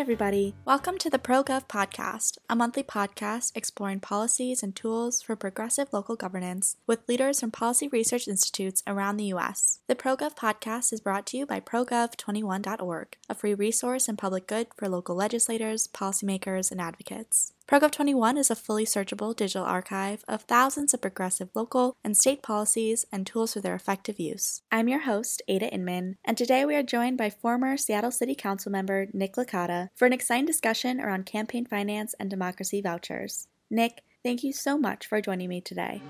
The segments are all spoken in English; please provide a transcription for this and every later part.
Everybody. Welcome to the ProGov Podcast, a monthly podcast exploring policies and tools for progressive local governance with leaders from policy research institutes around the U.S. The ProGov Podcast is brought to you by ProGov21.org, a free resource and public good for local legislators, policymakers, and advocates. ProGov21 is a fully searchable digital archive of thousands of progressive local and state policies and tools for their effective use. I'm your host, Ada Inman, and today we are joined by former Seattle City Council member Nick Licata for an exciting discussion around campaign finance and democracy vouchers. Nick, thank you so much for joining me today.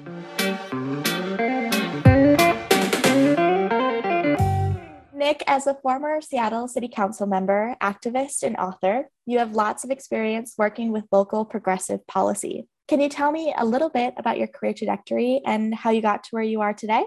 Nick, as a former Seattle City Council member, activist, and author, you have lots of experience working with local progressive policy. Can you tell me a little bit about your career trajectory and how you got to where you are today?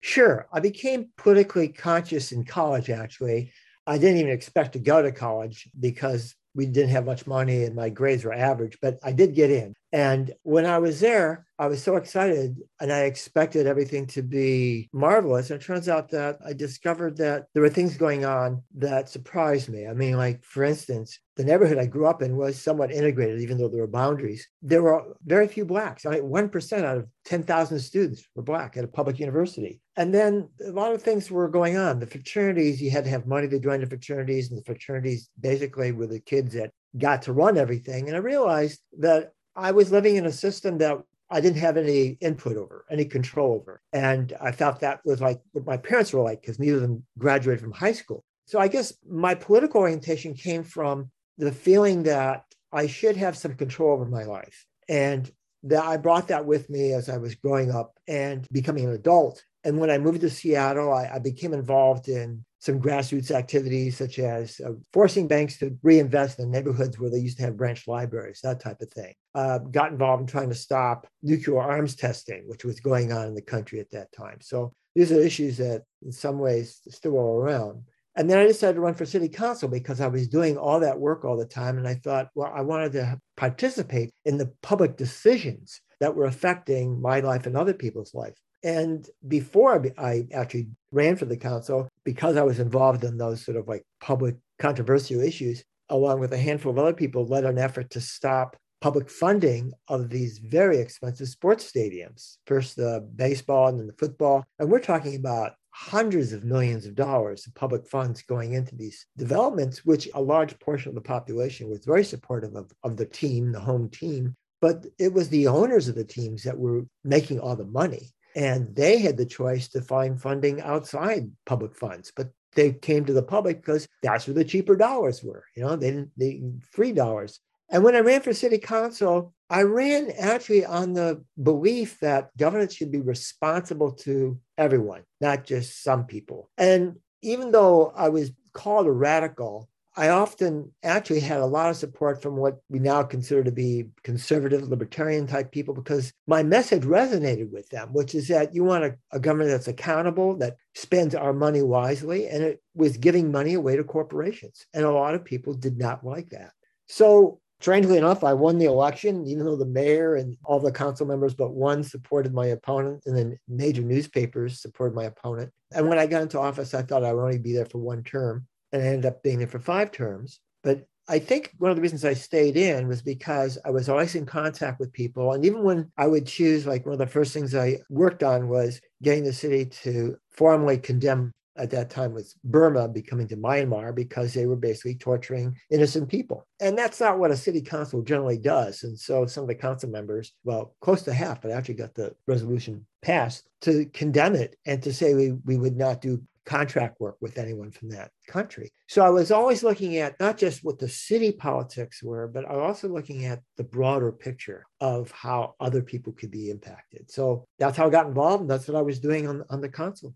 Sure. I became politically conscious in college, actually. I didn't even expect to go to college because we didn't have much money and my grades were average, but I did get in. And when I was there, I was so excited and I expected everything to be marvelous. And it turns out that I discovered that there were things going on that surprised me. I mean, like, for instance, the neighborhood I grew up in was somewhat integrated, even though there were boundaries. There were very few Blacks. I mean, 1% out of 10,000 students were Black at a public university. And then a lot of things were going on. The fraternities, you had to have money to join the fraternities, and the fraternities basically were the kids that got to run everything. And I realized that I was living in a system that I didn't have any input over, any control over. And I felt that was like what my parents were like, because neither of them graduated from high school. So I guess my political orientation came from the feeling that I should have some control over my life. And that I brought that with me as I was growing up and becoming an adult. And when I moved to Seattle, I, I became involved in some grassroots activities such as uh, forcing banks to reinvest in neighborhoods where they used to have branch libraries, that type of thing. Uh, got involved in trying to stop nuclear arms testing, which was going on in the country at that time. So these are issues that, in some ways, still are around. And then I decided to run for city council because I was doing all that work all the time. And I thought, well, I wanted to participate in the public decisions that were affecting my life and other people's life. And before I actually ran for the council, because I was involved in those sort of like public controversial issues, along with a handful of other people, led an effort to stop public funding of these very expensive sports stadiums. First the baseball and then the football. And we're talking about hundreds of millions of dollars of public funds going into these developments, which a large portion of the population was very supportive of, of the team, the home team. But it was the owners of the teams that were making all the money. And they had the choice to find funding outside public funds. But they came to the public because that's where the cheaper dollars were. You know, they didn't they free dollars. And when I ran for city council, I ran actually on the belief that governance should be responsible to everyone, not just some people. And even though I was called a radical, I often actually had a lot of support from what we now consider to be conservative, libertarian type people because my message resonated with them, which is that you want a, a, government that's accountable, that spends our money wisely, and it was giving money away to corporations. And a lot of people did not like that. So, strangely enough, I won the election, even though the mayor and all the council members but one supported my opponent, and then major newspapers supported my opponent. And when I got into office, I thought I would only be there for one term and I ended up being there for five terms. But I think one of the reasons I stayed in was because I was always in contact with people. And even when I would choose, like one of the first things I worked on was getting the city to formally condemn at that time was Burma becoming to Myanmar because they were basically torturing innocent people. And that's not what a city council generally does. And so some of the council members, well, close to half, but actually got the resolution passed to condemn it and to say we, we would not do contract work with anyone from that country. So I was always looking at not just what the city politics were, but I was also looking at the broader picture of how other people could be impacted. So that's how I got involved. And that's what I was doing on, on the council.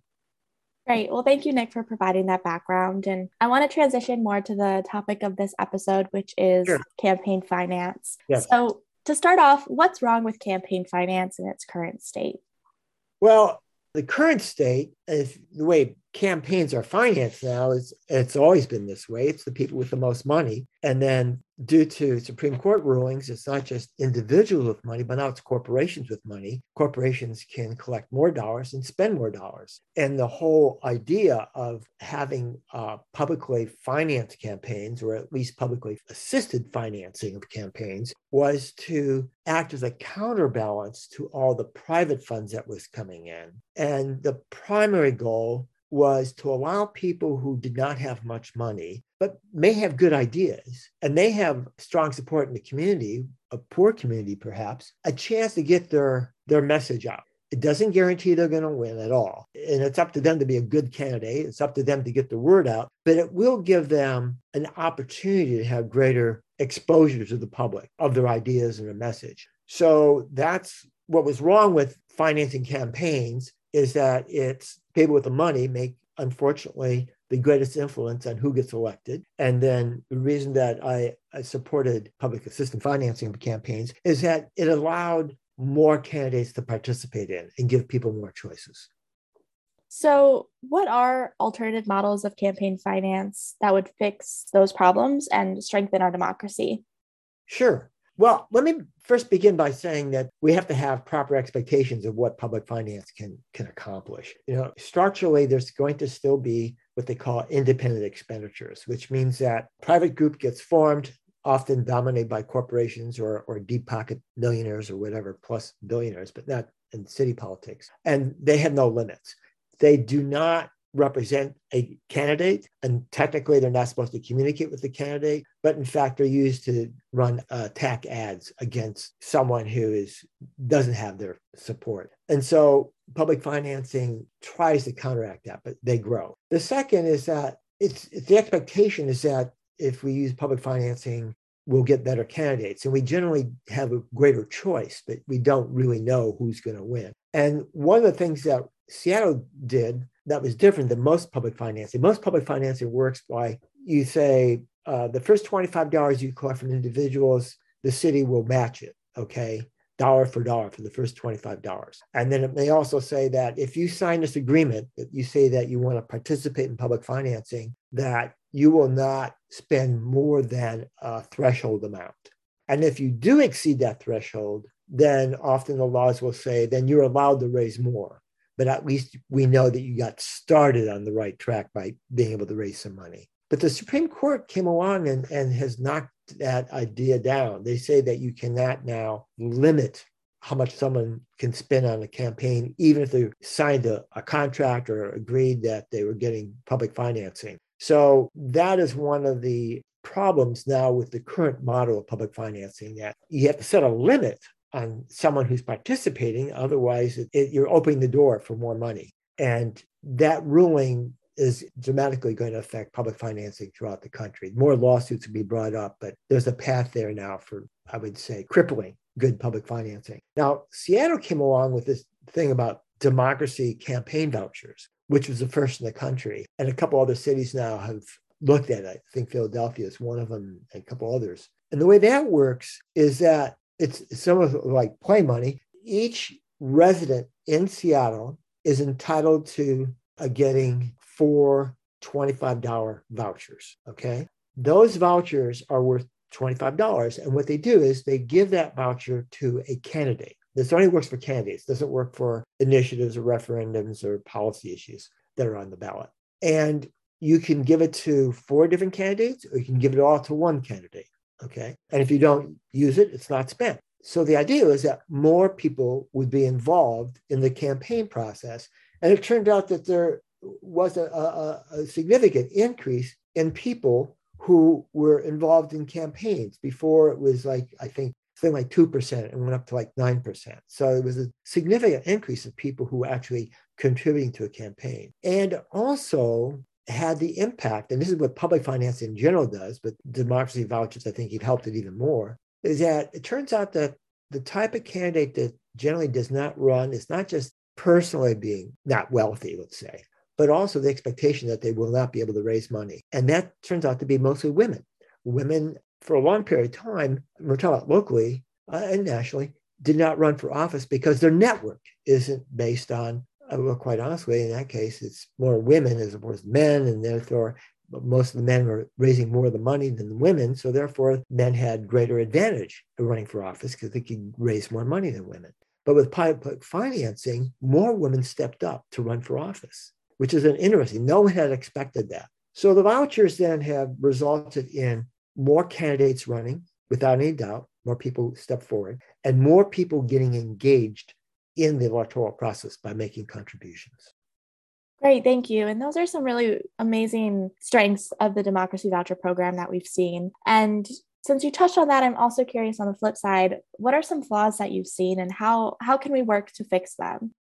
Great. Well, thank you, Nick, for providing that background. And I want to transition more to the topic of this episode, which is sure. campaign finance. Yes. So, to start off, what's wrong with campaign finance in its current state? Well, the current state if the way campaigns are financed now is it's always been this way. It's the people with the most money. And then due to Supreme Court rulings, it's not just individuals with money, but now it's corporations with money. Corporations can collect more dollars and spend more dollars. And the whole idea of having uh, publicly financed campaigns, or at least publicly assisted financing of campaigns, was to act as a counterbalance to all the private funds that was coming in. And the primary goal was to allow people who did not have much money, but may have good ideas and may have strong support in the community, a poor community perhaps, a chance to get their, their message out. It doesn't guarantee they're going to win at all. And it's up to them to be a good candidate. It's up to them to get the word out, but it will give them an opportunity to have greater exposure to the public of their ideas and their message. So that's what was wrong with financing campaigns is that it's people with the money make, unfortunately, the greatest influence on who gets elected. And then the reason that I, I supported public assistance financing of campaigns is that it allowed more candidates to participate in and give people more choices. So, what are alternative models of campaign finance that would fix those problems and strengthen our democracy? Sure. Well, let me first begin by saying that we have to have proper expectations of what public finance can, can accomplish. You know, structurally, there's going to still be what they call independent expenditures, which means that private group gets formed, often dominated by corporations or, or deep pocket millionaires or whatever, plus billionaires, but not in city politics. And they have no limits. They do not represent a candidate. And technically, they're not supposed to communicate with the candidate, but in fact, they're used to run uh, attack ads against someone who is doesn't have their support. And so, public financing tries to counteract that, but they grow. The second is that it's, it's the expectation is that if we use public financing we'll get better candidates. And we generally have a greater choice, but we don't really know who's going to win. And one of the things that Seattle did that was different than most public financing. Most public financing works by you say uh, the first $25 you collect from individuals, the city will match it, okay? Dollar for dollar for the first $25. And then it may also say that if you sign this agreement, you say that you want to participate in public financing, that you will not spend more than a threshold amount. And if you do exceed that threshold, then often the laws will say, then you're allowed to raise more but at least we know that you got started on the right track by being able to raise some money. But the Supreme Court came along and, and has knocked that idea down. They say that you cannot now limit how much someone can spend on a campaign, even if they signed a, a contract or agreed that they were getting public financing. So that is one of the problems now with the current model of public financing that you have to set a limit on someone who's participating. Otherwise, it, it, you're opening the door for more money. And that ruling is dramatically going to affect public financing throughout the country. More lawsuits will be brought up, but there's a path there now for, I would say, crippling good public financing. Now, Seattle came along with this thing about democracy campaign vouchers, which was the first in the country. And a couple other cities now have looked at it. I think Philadelphia is one of them, and a couple others. And the way that works is that it's some of like play money. Each resident in Seattle is entitled to uh, getting four $25 vouchers. Okay. Those vouchers are worth $25. And what they do is they give that voucher to a candidate. This only works for candidates, doesn't work for initiatives or referendums or policy issues that are on the ballot. And you can give it to four different candidates or you can give it all to one candidate. Okay. And if you don't use it, it's not spent. So the idea was that more people would be involved in the campaign process. And it turned out that there was a, a, a significant increase in people who were involved in campaigns. Before it was like, I think, something like 2% and went up to like 9%. So it was a significant increase of people who were actually contributing to a campaign. And also, had the impact, and this is what public finance in general does, but democracy vouchers, I think, have helped it even more, is that it turns out that the type of candidate that generally does not run is not just personally being not wealthy, let's say, but also the expectation that they will not be able to raise money. And that turns out to be mostly women. Women, for a long period of time, we're talking about locally uh, and nationally, did not run for office because their network isn't based on uh, well, quite honestly, in that case, it's more women as opposed to men, and therefore most of the men were raising more of the money than the women. So therefore, men had greater advantage of running for office because they could raise more money than women. But with public financing, more women stepped up to run for office, which is an interesting. No one had expected that. So the vouchers then have resulted in more candidates running, without any doubt, more people step forward, and more people getting engaged in the electoral process by making contributions. Great, thank you. And those are some really amazing strengths of the Democracy Voucher Program that we've seen. And since you touched on that, I'm also curious on the flip side, what are some flaws that you've seen and how, how can we work to fix them?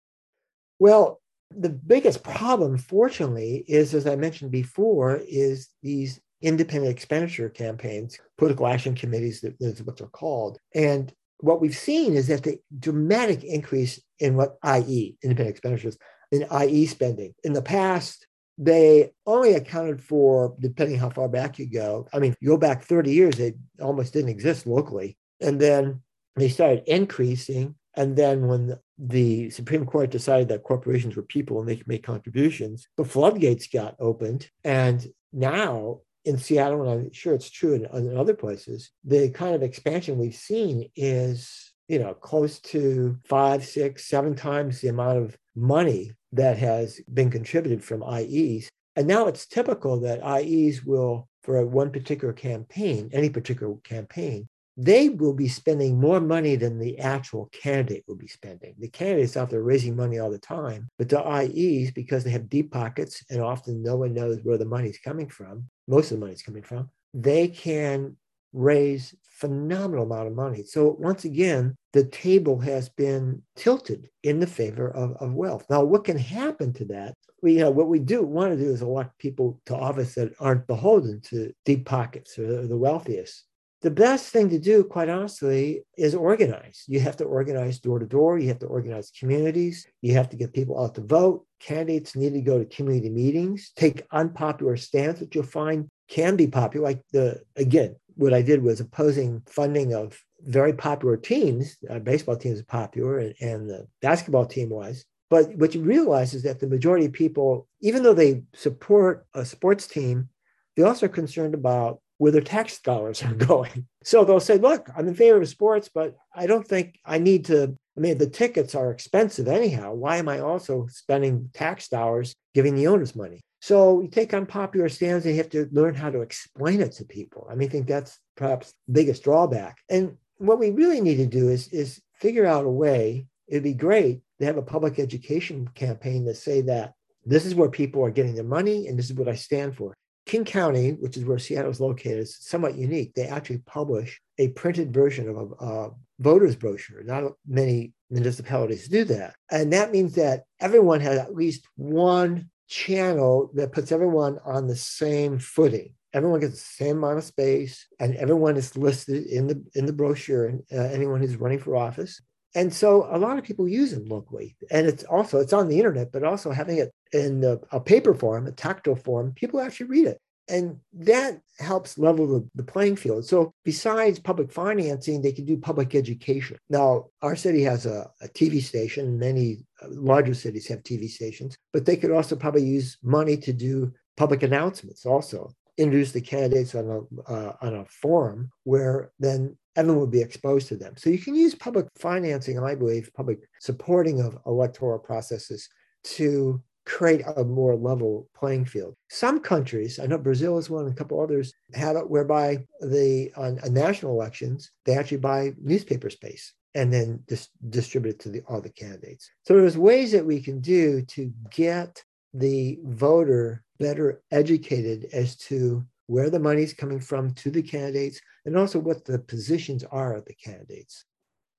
Well, the biggest problem, fortunately, is as I mentioned before, is these independent expenditure campaigns, political action committees, is what they're called. And what we've seen is that the dramatic increase in what IE, independent expenditures, in IE spending. In the past, they only accounted for, depending how far back you go, I mean, you go back 30 years, they almost didn't exist locally. And then they started increasing. And then when the Supreme Court decided that corporations were people and they could make contributions, the floodgates got opened. And now in Seattle, and I'm sure it's true in, in other places, the kind of expansion we've seen is you know, close to five, six, seven times the amount of money that has been contributed from IEs. And now it's typical that IEs will, for one particular campaign, any particular campaign, they will be spending more money than the actual candidate will be spending. The candidates out there raising money all the time, but the IEs, because they have deep pockets and often no one knows where the money's coming from, most of the money is coming from, they can raise phenomenal amount of money. So once again, the table has been tilted in the favor of, of wealth. Now, what can happen to that? We, you know, what we do want to do is elect people to office that aren't beholden to deep pockets or the wealthiest. The best thing to do, quite honestly, is organize. You have to organize door to door. You have to organize communities. You have to get people out to vote. Candidates need to go to community meetings, take unpopular stands, which you'll find can be popular. Like the, again, what I did was opposing funding of very popular teams. Our baseball team is popular, and, and the basketball team was. But what you realize is that the majority of people, even though they support a sports team, they also are concerned about where their tax dollars are going. So they'll say, look, I'm in favor of sports, but I don't think I need to. I mean, the tickets are expensive anyhow. Why am I also spending tax dollars giving the owners money? So you take unpopular stands and you have to learn how to explain it to people. I mean, I think that's perhaps the biggest drawback. And what we really need to do is, is figure out a way. It'd be great to have a public education campaign that say that this is where people are getting their money and this is what I stand for. King County, which is where Seattle is located, is somewhat unique. They actually publish a printed version of a, a voter's brochure. Not many municipalities do that. And that means that everyone has at least one channel that puts everyone on the same footing. Everyone gets the same amount of space, and everyone is listed in the in the brochure. And uh, anyone who's running for office, and so a lot of people use them locally. And it's also it's on the internet, but also having it in a, a paper form, a tactile form, people actually read it. And that helps level the, the, playing field. So, besides public financing, they can do public education. Now, our city has a, a TV station, many uh, larger cities have TV stations, but they could also probably use money to do public announcements also. Introduce the candidates on a, uh, on a forum where then everyone would be exposed to them. So, you can use public financing, I believe, public supporting of electoral processes to create a more level playing field. Some countries, I know Brazil is one, and a couple others have it whereby the on, on national elections they actually buy newspaper space and then just distribute it to the, all the candidates. So there's ways that we can do to get the voter better educated as to where the money's coming from to the candidates and also what the positions are of the candidates.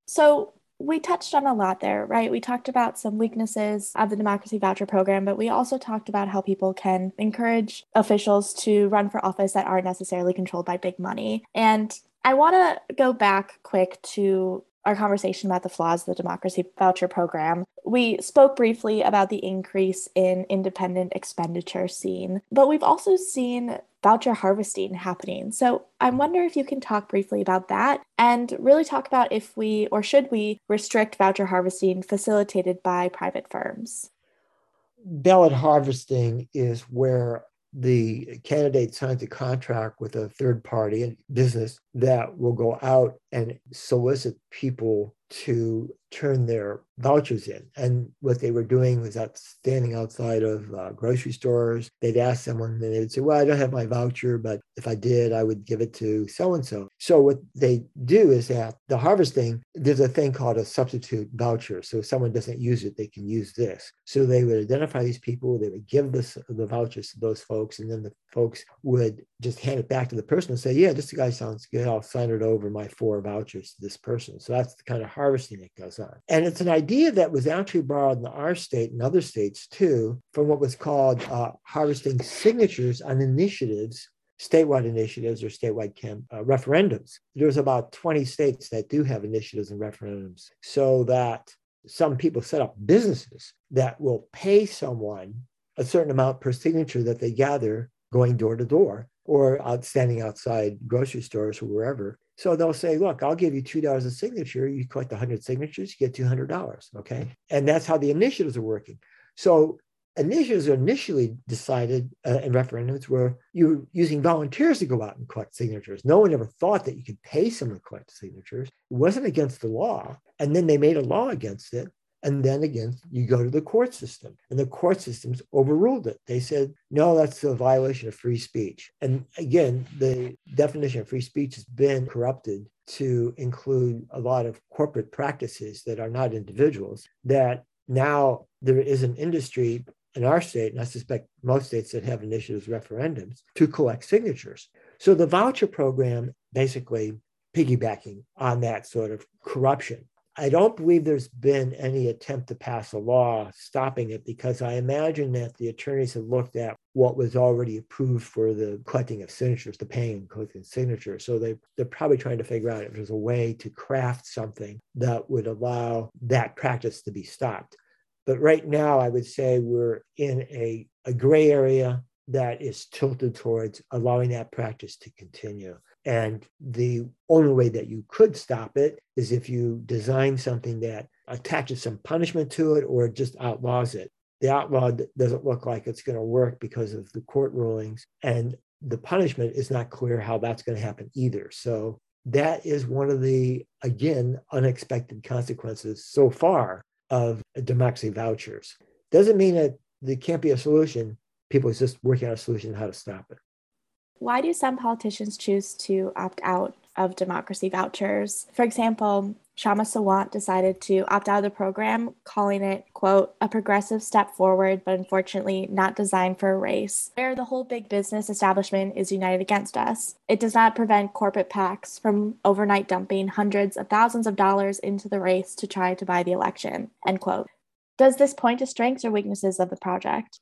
So we touched on a lot there, right? We talked about some weaknesses of the Democracy Voucher Program, but we also talked about how people can encourage officials to run for office that aren't necessarily controlled by big money. And I want to go back quick to our conversation about the flaws of the Democracy Voucher Program. We spoke briefly about the increase in independent expenditure seen, but we've also seen voucher harvesting happening. So I wonder if you can talk briefly about that and really talk about if we or should we restrict voucher harvesting facilitated by private firms. ballot harvesting is where the candidate signs a contract with a third party business that will go out and solicit people to turn their vouchers in. And what they were doing was that standing outside of uh, grocery stores, they'd ask someone and they'd say, Well, I don't have my voucher, but if I did, I would give it to so and so. So what they do is that the harvesting, there's a thing called a substitute voucher. So if someone doesn't use it, they can use this. So they would identify these people, they would give this, the vouchers to those folks, and then the folks would just hand it back to the person and say, Yeah, this guy sounds good. I'll sign it over my four vouchers to this person. So that's the kind of harvesting that goes on. And it's an idea that was actually borrowed in our state and other states too from what was called uh, harvesting signatures on initiatives statewide initiatives or statewide camp, uh, referendums. There's about 20 states that do have initiatives and referendums so that some people set up businesses that will pay someone a certain amount per signature that they gather going door to door or out standing outside grocery stores or wherever. So they'll say, look, I'll give you $2 a signature. You collect 100 signatures, you get $200. Okay. And that's how the initiatives are working. So initiatives are initially decided uh, in referendums where you're using volunteers to go out and collect signatures. No one ever thought that you could pay someone to collect signatures. It wasn't against the law. And then they made a law against it. And then again, you go to the court system, and the court systems overruled it. They said, no, that's a violation of free speech. And again, the definition of free speech has been corrupted to include a lot of corporate practices that are not individuals, that now there is an industry in our state, and I suspect most states that have initiatives, referendums, to collect signatures. So the voucher program basically piggybacking on that sort of corruption. I don't believe there's been any attempt to pass a law stopping it because I imagine that the attorneys have looked at what was already approved for the collecting of signatures, the paying and collecting signatures. So they, they're probably trying to figure out if there's a way to craft something that would allow that practice to be stopped. But right now, I would say we're in a, a gray area that is tilted towards allowing that practice to continue. And the only way that you could stop it is if you design something that attaches some punishment to it or just outlaws it. The outlaw doesn't look like it's going to work because of the court rulings. And the punishment is not clear how that's going to happen either. So that is one of the, again, unexpected consequences so far of democracy vouchers. Doesn't mean that there can't be a solution. People are just working on a solution how to stop it. Why do some politicians choose to opt out of democracy vouchers? For example, Kshama Sawant decided to opt out of the program, calling it, quote, a progressive step forward, but unfortunately not designed for a race, where the whole big business establishment is united against us. It does not prevent corporate PACs from overnight dumping hundreds of thousands of dollars into the race to try to buy the election, end quote. Does this point to strengths or weaknesses of the project?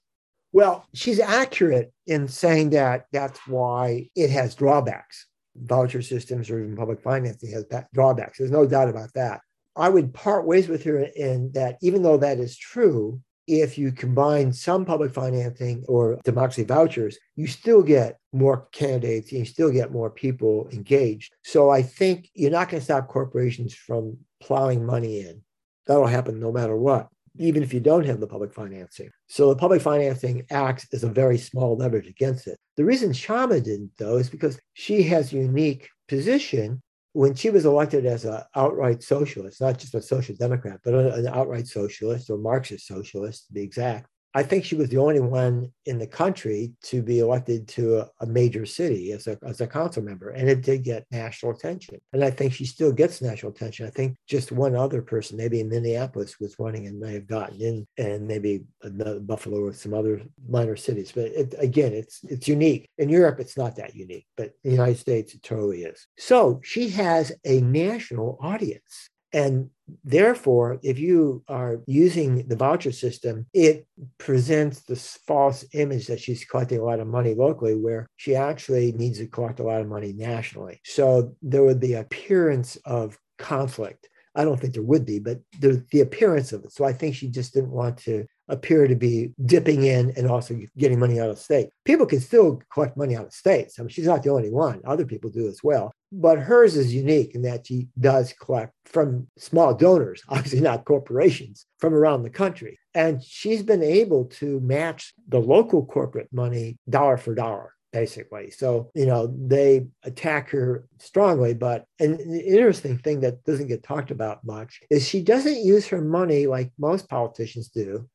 Well, she's accurate in saying that that's why it has drawbacks. Voucher systems or even public financing has drawbacks. There's no doubt about that. I would part ways with her in that even though that is true, if you combine some public financing or democracy vouchers, you still get more candidates and you still get more people engaged. So I think you're not going to stop corporations from plowing money in. That'll happen no matter what even if you don't have the public financing. So the public financing acts as a very small leverage against it. The reason Kshama didn't, though, is because she has a unique position. When she was elected as an outright socialist, not just a social democrat, but an outright socialist or Marxist socialist to be exact, I think she was the only one in the country to be elected to a, a, major city as a, as a council member. And it did get national attention. And I think she still gets national attention. I think just one other person, maybe in Minneapolis, was running and may have gotten in, and maybe another Buffalo or some other minor cities. But it, again, it's, it's unique. In Europe, it's not that unique, but in the United States, it totally is. So she has a national audience. And therefore, if you are using the voucher system, it presents this false image that she's collecting a lot of money locally, where she actually needs to collect a lot of money nationally. So there would be appearance of conflict. I don't think there would be, but the, the appearance of it. So I think she just didn't want to appear to be dipping in and also getting money out of state. People can still collect money out of states. I mean, she's not the only one. Other people do as well. But hers is unique in that she does collect from small donors, obviously not corporations, from around the country. And she's been able to match the local corporate money dollar for dollar basically. So, you know, they attack her strongly. But an interesting thing that doesn't get talked about much is she doesn't use her money like most politicians do,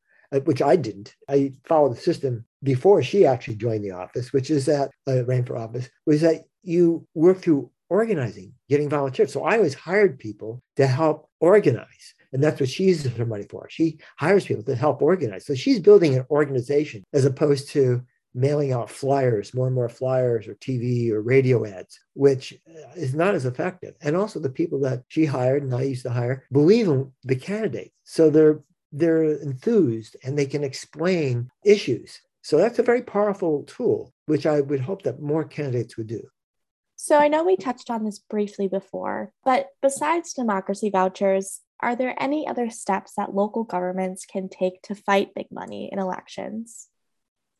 which I didn't. I followed the system before she actually joined the office, which is that, uh, ran for office, was that you work through organizing, getting volunteers. So I always hired people to help organize. And that's what she uses her money for. She hires people to help organize. So she's building an organization as opposed to mailing out flyers, more and more flyers or TV or radio ads, which uh, is not as effective. And also the people that she hired and I used to hire believe in the candidate. So they're they're enthused and they can explain issues. So that's a very powerful tool, which I would hope that more candidates would do. So I know we touched on this briefly before, but besides democracy vouchers, are there any other steps that local governments can take to fight big money in elections?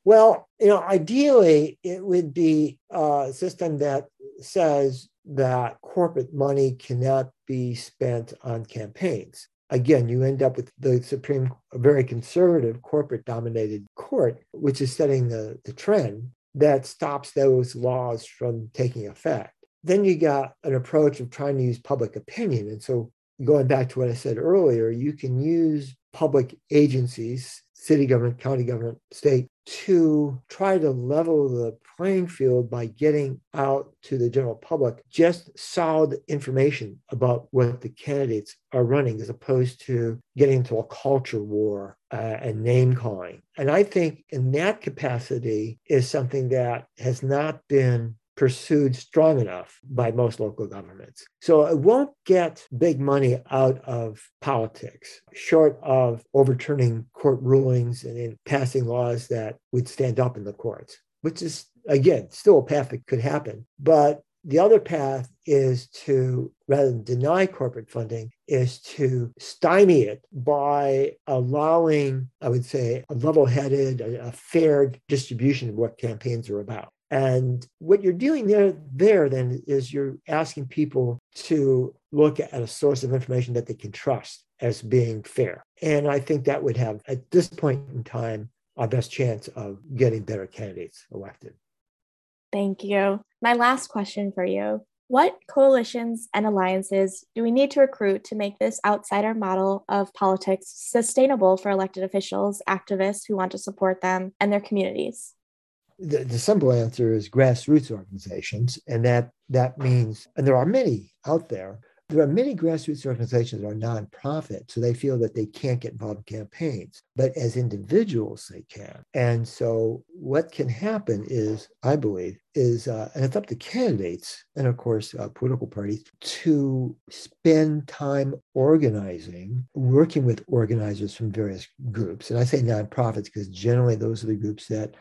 Well, you know, ideally, it would be a system that says that corporate money cannot be spent on campaigns. Again, you end up with the Supreme, a very conservative corporate dominated court, which is setting the, the trend that stops those laws from taking effect. Then you got an approach of trying to use public opinion. And so, going back to what I said earlier, you can use public agencies, city government, county government, state, to try to level the playing field by getting out to the general public just solid information about what the candidates are running as opposed to getting into a culture war uh, and name calling. And I think in that capacity is something that has not been pursued strong enough by most local governments. So it won't get big money out of politics, short of overturning court rulings and in passing laws that would stand up in the courts, which is, again, still a path that could happen. But the other path is to, rather than deny corporate funding, is to stymie it by allowing, I would say, a level headed, a, a fair distribution of what campaigns are about. And what you're doing there, there then is you're asking people to look at a source of information that they can trust as being fair. And I think that would have, at this point in time, our best chance of getting better candidates elected. Thank you. My last question for you What coalitions and alliances do we need to recruit to make this outsider model of politics sustainable for elected officials, activists who want to support them, and their communities? The, the simple answer is grassroots organizations. And that, that means, and there are many out there, there are many grassroots organizations that are nonprofit, so they feel that they can't get involved in campaigns, but as individuals, they can. And so, what can happen is, I believe, is, uh, and it's up to candidates and, of course, uh, political parties to spend time organizing, working with organizers from various groups. And I say nonprofits because generally those are the groups that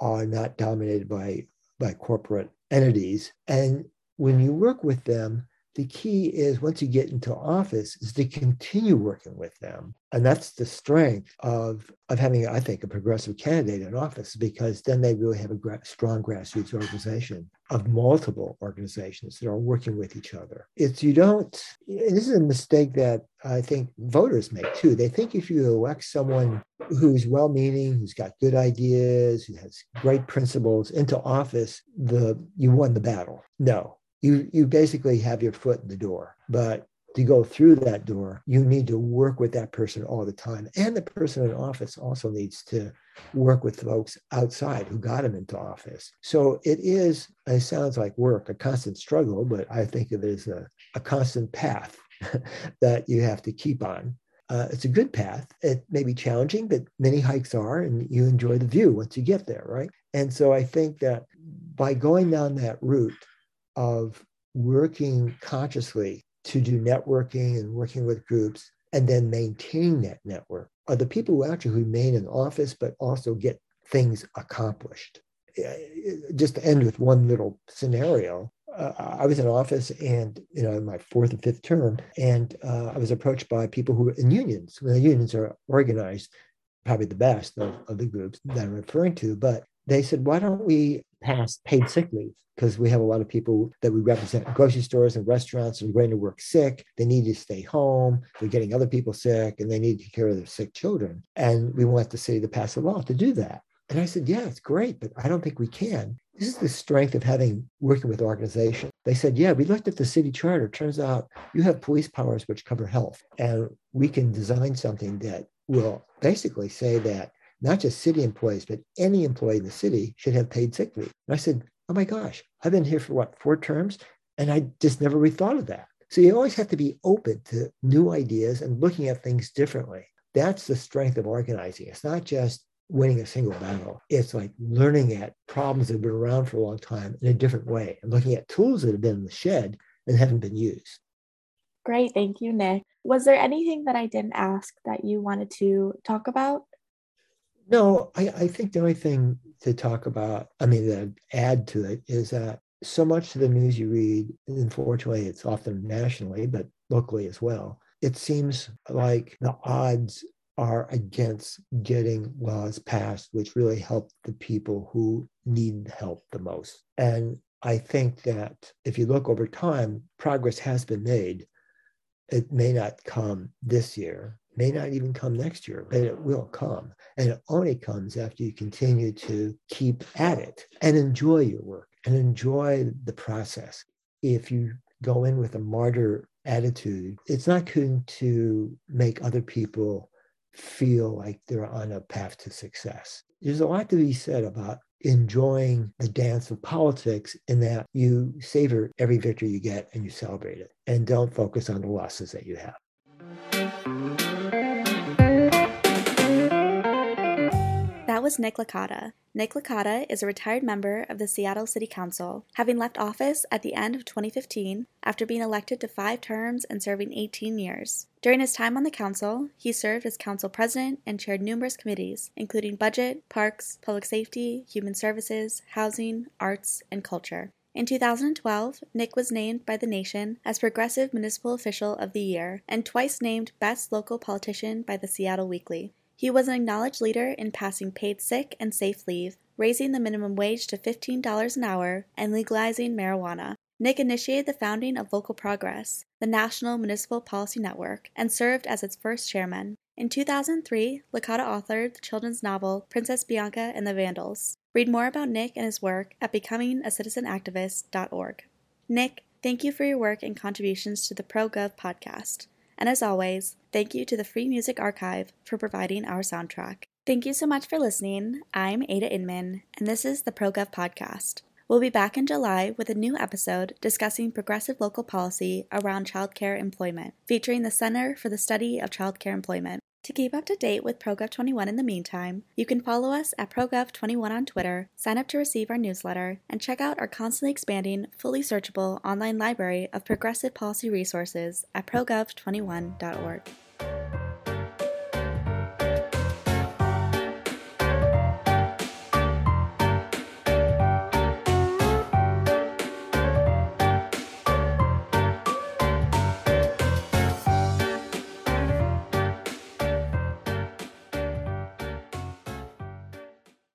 are not dominated by, by corporate entities. And when you work with them, the key is once you get into office is to continue working with them. And that's the strength of of having i think a progressive candidate in office because then they really have a gra- strong grassroots organization of multiple organizations that are working with each other. It's you don't this is a mistake that i think voters make too. They think if you elect someone who's well-meaning who's got good ideas who has great principles into office the you won the battle. No you you basically have your foot in the door but to go through that door you need to work with that person all the time and the person in office also needs to work with folks outside who got him into office so it is it sounds like work a constant struggle but i think it is a, a constant path that you have to keep on uh, it's a good path. It may be challenging, but many hikes are, and you enjoy the view once you get there, right? And so I think that by going down that route, of working consciously to do networking and working with groups and then maintaining that network are the people who actually remain in office but also get things accomplished just to end with one little scenario uh, I was in office and, you know, my fourth and fifth term, and uh, I was approached by people who were in unions. The unions are organized, probably the best of, of the groups that I'm referring to. But they said, why don't we pass paid sick leave? Because we have a lot of people that we represent in grocery stores and restaurants and going to work sick. They need to stay home. They're getting other people sick and they need to care of their sick children. And we want the city to pass a law to do that. And I said, yeah, it's great, but I don't think we can. This is the strength of having working with organizations. They said, yeah, we looked at the city charter. Turns out you have police powers which cover health. And we can design something that will basically say that not just city employees, but any employee in the city should have paid sick leave. And I said, oh my gosh, I've been here for what, four terms? And I just never really thought of that. So you always have to be open to new ideas and looking at things differently. That's the strength of organizing. It's not just winning a single battle. It's like learning at problems that have been around for a long time in a different way and looking at tools that have been in the shed and haven't been used. Great. Thank you, Nick. Was there anything that I didn't ask that you wanted to talk about? No, I, I think the only thing to talk about, I mean, to add to it is that so much of the news you read, unfortunately, it's often nationally, but locally as well. It seems like the odds are against getting laws passed, which really help the people who need help the most. And I think that if you look over time, progress has been made. It may not come this year, may not even come next year, but it will come. And it only comes after you continue to keep at it and enjoy your work and enjoy the process. If you go in with a martyr attitude, it's not going to make other people feel like they're on a path to success. There's a lot to be said about enjoying the dance of politics in that you savor every victory you get and you celebrate it and don't focus on the losses that you have. That was Nick Licata. Nick Licata is a retired member of the Seattle City Council, having left office at the end of 2015 after being elected to five terms and serving 18 years. During his time on the council, he served as council president and chaired numerous committees, including budget, parks, public safety, human services, housing, arts, and culture. In 2012, Nick was named by The Nation as Progressive Municipal Official of the Year and twice named Best Local Politician by the Seattle Weekly. He was an acknowledged leader in passing paid sick and safe leave, raising the minimum wage to $15 an hour, and legalizing marijuana. Nick initiated the founding of Local Progress, the National Municipal Policy Network, and served as its first chairman. In 2003, Licata authored the children's novel Princess Bianca and the Vandals. Read more about Nick and his work at becomingaCitizenActivist.org. Nick, thank you for your work and contributions to the ProGov podcast. And as always, thank you to the Free Music Archive for providing our soundtrack. Thank you so much for listening. I'm Ada Inman, and this is the ProGov Podcast. We'll be back in July with a new episode discussing progressive local policy around childcare employment, featuring the Center for the Study of Childcare Employment. To keep up to date with ProGov21 in the meantime, you can follow us at ProGov21 on Twitter, sign up to receive our newsletter, and check out our constantly expanding, fully searchable online library of progressive policy resources at ProGov21.org.